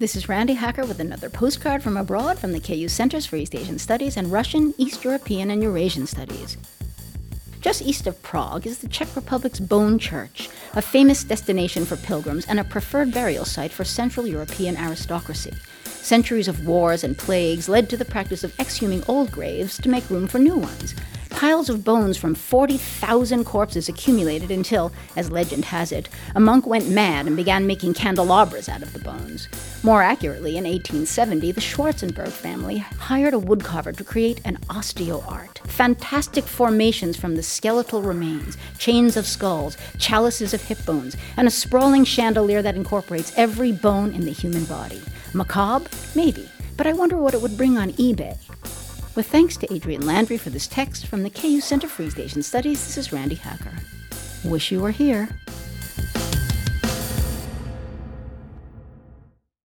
This is Randi Hacker with another postcard from abroad from the KU Centers for East Asian Studies and Russian, East European, and Eurasian Studies. Just east of Prague is the Czech Republic's Bone Church, a famous destination for pilgrims and a preferred burial site for Central European aristocracy. Centuries of wars and plagues led to the practice of exhuming old graves to make room for new ones. Piles of bones from 40,000 corpses accumulated until, as legend has it, a monk went mad and began making candelabras out of the bones. More accurately, in 1870, the Schwarzenberg family hired a woodcarver to create an osteo-art. Fantastic formations from the skeletal remains, chains of skulls, chalices of hip bones, and a sprawling chandelier that incorporates every bone in the human body. Macabre? Maybe. But I wonder what it would bring on eBay. With thanks to Adrienne Landry for this text from the KU Center for East Asian Studies, this is Randi Hacker. Wish you were here.